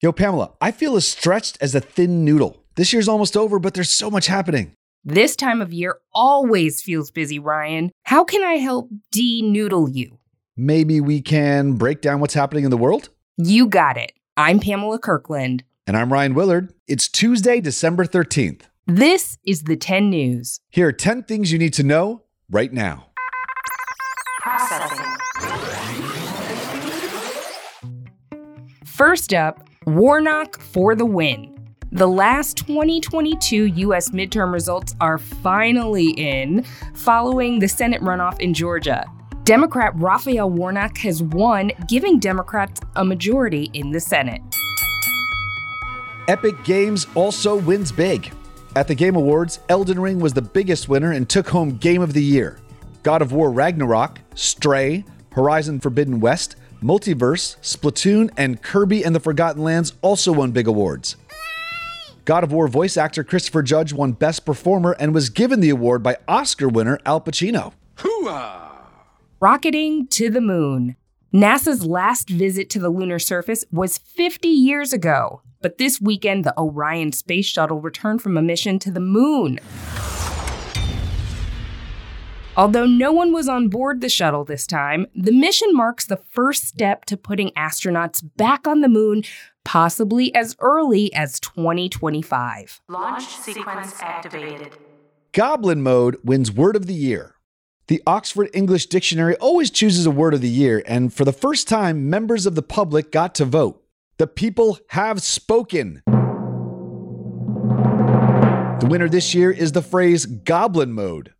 Yo, Pamela, I feel as stretched as a thin noodle. This year's almost over, but there's so much happening. This time of year always feels busy, Ryan. How can I help de noodle you? Maybe we can break down what's happening in the world? You got it. I'm Pamela Kirkland. And I'm Ryan Willard. It's Tuesday, December 13th. This is the 10 News. Here are 10 things you need to know right now. Processing. First up, Warnock for the win. The last 2022 U.S. midterm results are finally in, following the Senate runoff in Georgia. Democrat Raphael Warnock has won, giving Democrats a majority in the Senate. Epic Games also wins big. At the Game Awards, Elden Ring was the biggest winner and took home Game of the Year. God of War Ragnarok, Stray, Horizon Forbidden West, MultiVersus, Splatoon, and Kirby and the Forgotten Lands also won big awards. God of War voice actor Christopher Judge won Best Performer and was given the award by Oscar winner Al Pacino. Rocketing to the moon. NASA's last visit to the lunar surface was 50 years ago, but this weekend the Orion space shuttle returned from a mission to the moon. Although no one was on board the shuttle this time, the mission marks the first step to putting astronauts back on the moon, possibly as early as 2025. Launch sequence activated. Goblin Mode wins Word of the Year. The Oxford English Dictionary always chooses a word of the year, and for the first time, members of the public got to vote. The people have spoken. The winner this year is the phrase Goblin Mode.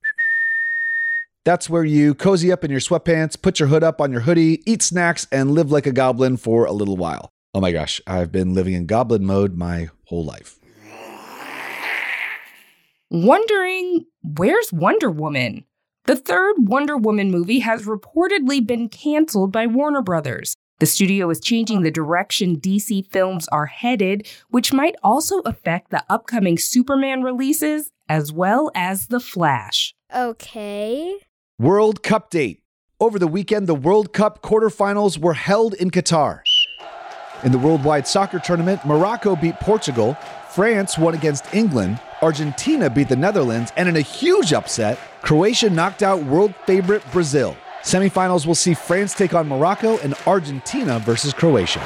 That's where you cozy up in your sweatpants, put your hood up on your hoodie, eat snacks, and live like a goblin for a little while. Oh my gosh, I've been living in goblin mode my whole life. Wondering where's Wonder Woman? The third Wonder Woman movie has reportedly been canceled by Warner Brothers. The studio is changing the direction DC films are headed, which might also affect the upcoming Superman releases as well as The Flash. Okay. World Cup date. Over the weekend, the World Cup quarterfinals were held in Qatar. In the worldwide soccer tournament, Morocco beat Portugal, France won against England, Argentina beat the Netherlands, and in a huge upset, Croatia knocked out world favorite Brazil. Semifinals will see France take on Morocco and Argentina versus Croatia.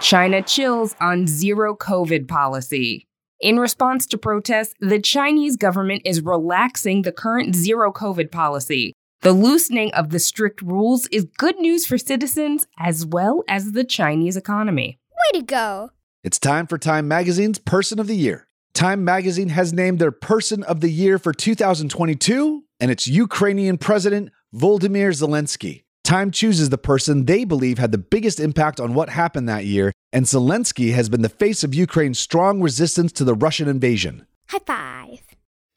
China chills on zero COVID policy. In response to protests, the Chinese government is relaxing the current zero COVID policy. The loosening of the strict rules is good news for citizens as well as the Chinese economy. Way to go. It's time for Time Magazine's Person of the Year. Time Magazine has named their Person of the Year for 2022, and it's Ukrainian President Volodymyr Zelensky. Time chooses the person they believe had the biggest impact on what happened that year, and Zelensky has been the face of Ukraine's strong resistance to the Russian invasion. High five.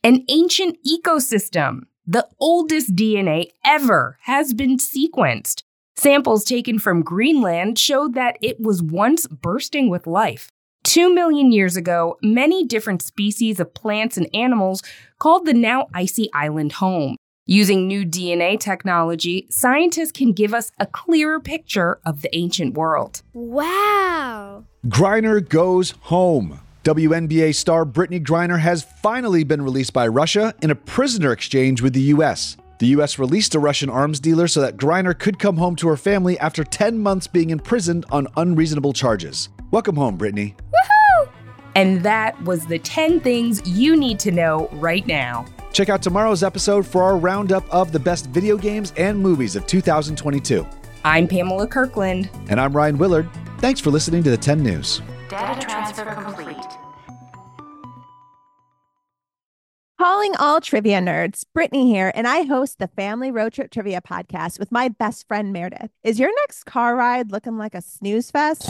An ancient ecosystem. The oldest DNA ever has been sequenced. Samples taken from Greenland showed that it was once bursting with life. Two million years ago, many different species of plants and animals called the now icy island home. Using new DNA technology, scientists can give us a clearer picture of the ancient world. Wow. Griner goes home. WNBA star Brittney Griner has finally been released by Russia in a prisoner exchange with the US. The US released a Russian arms dealer so that Griner could come home to her family after 10 months being imprisoned on unreasonable charges. Welcome home, Brittney. Woohoo! And that was the 10 things you need to know right now. Check out tomorrow's episode for our roundup of the best video games and movies of 2022. I'm Pamela Kirkland. And I'm Ryan Willard. Thanks for listening to the 10 News. Data transfer complete. Calling all trivia nerds, Brittany here, and I host the Family Road Trip Trivia podcast with my best friend Meredith. Is your next car ride looking like a snooze fest?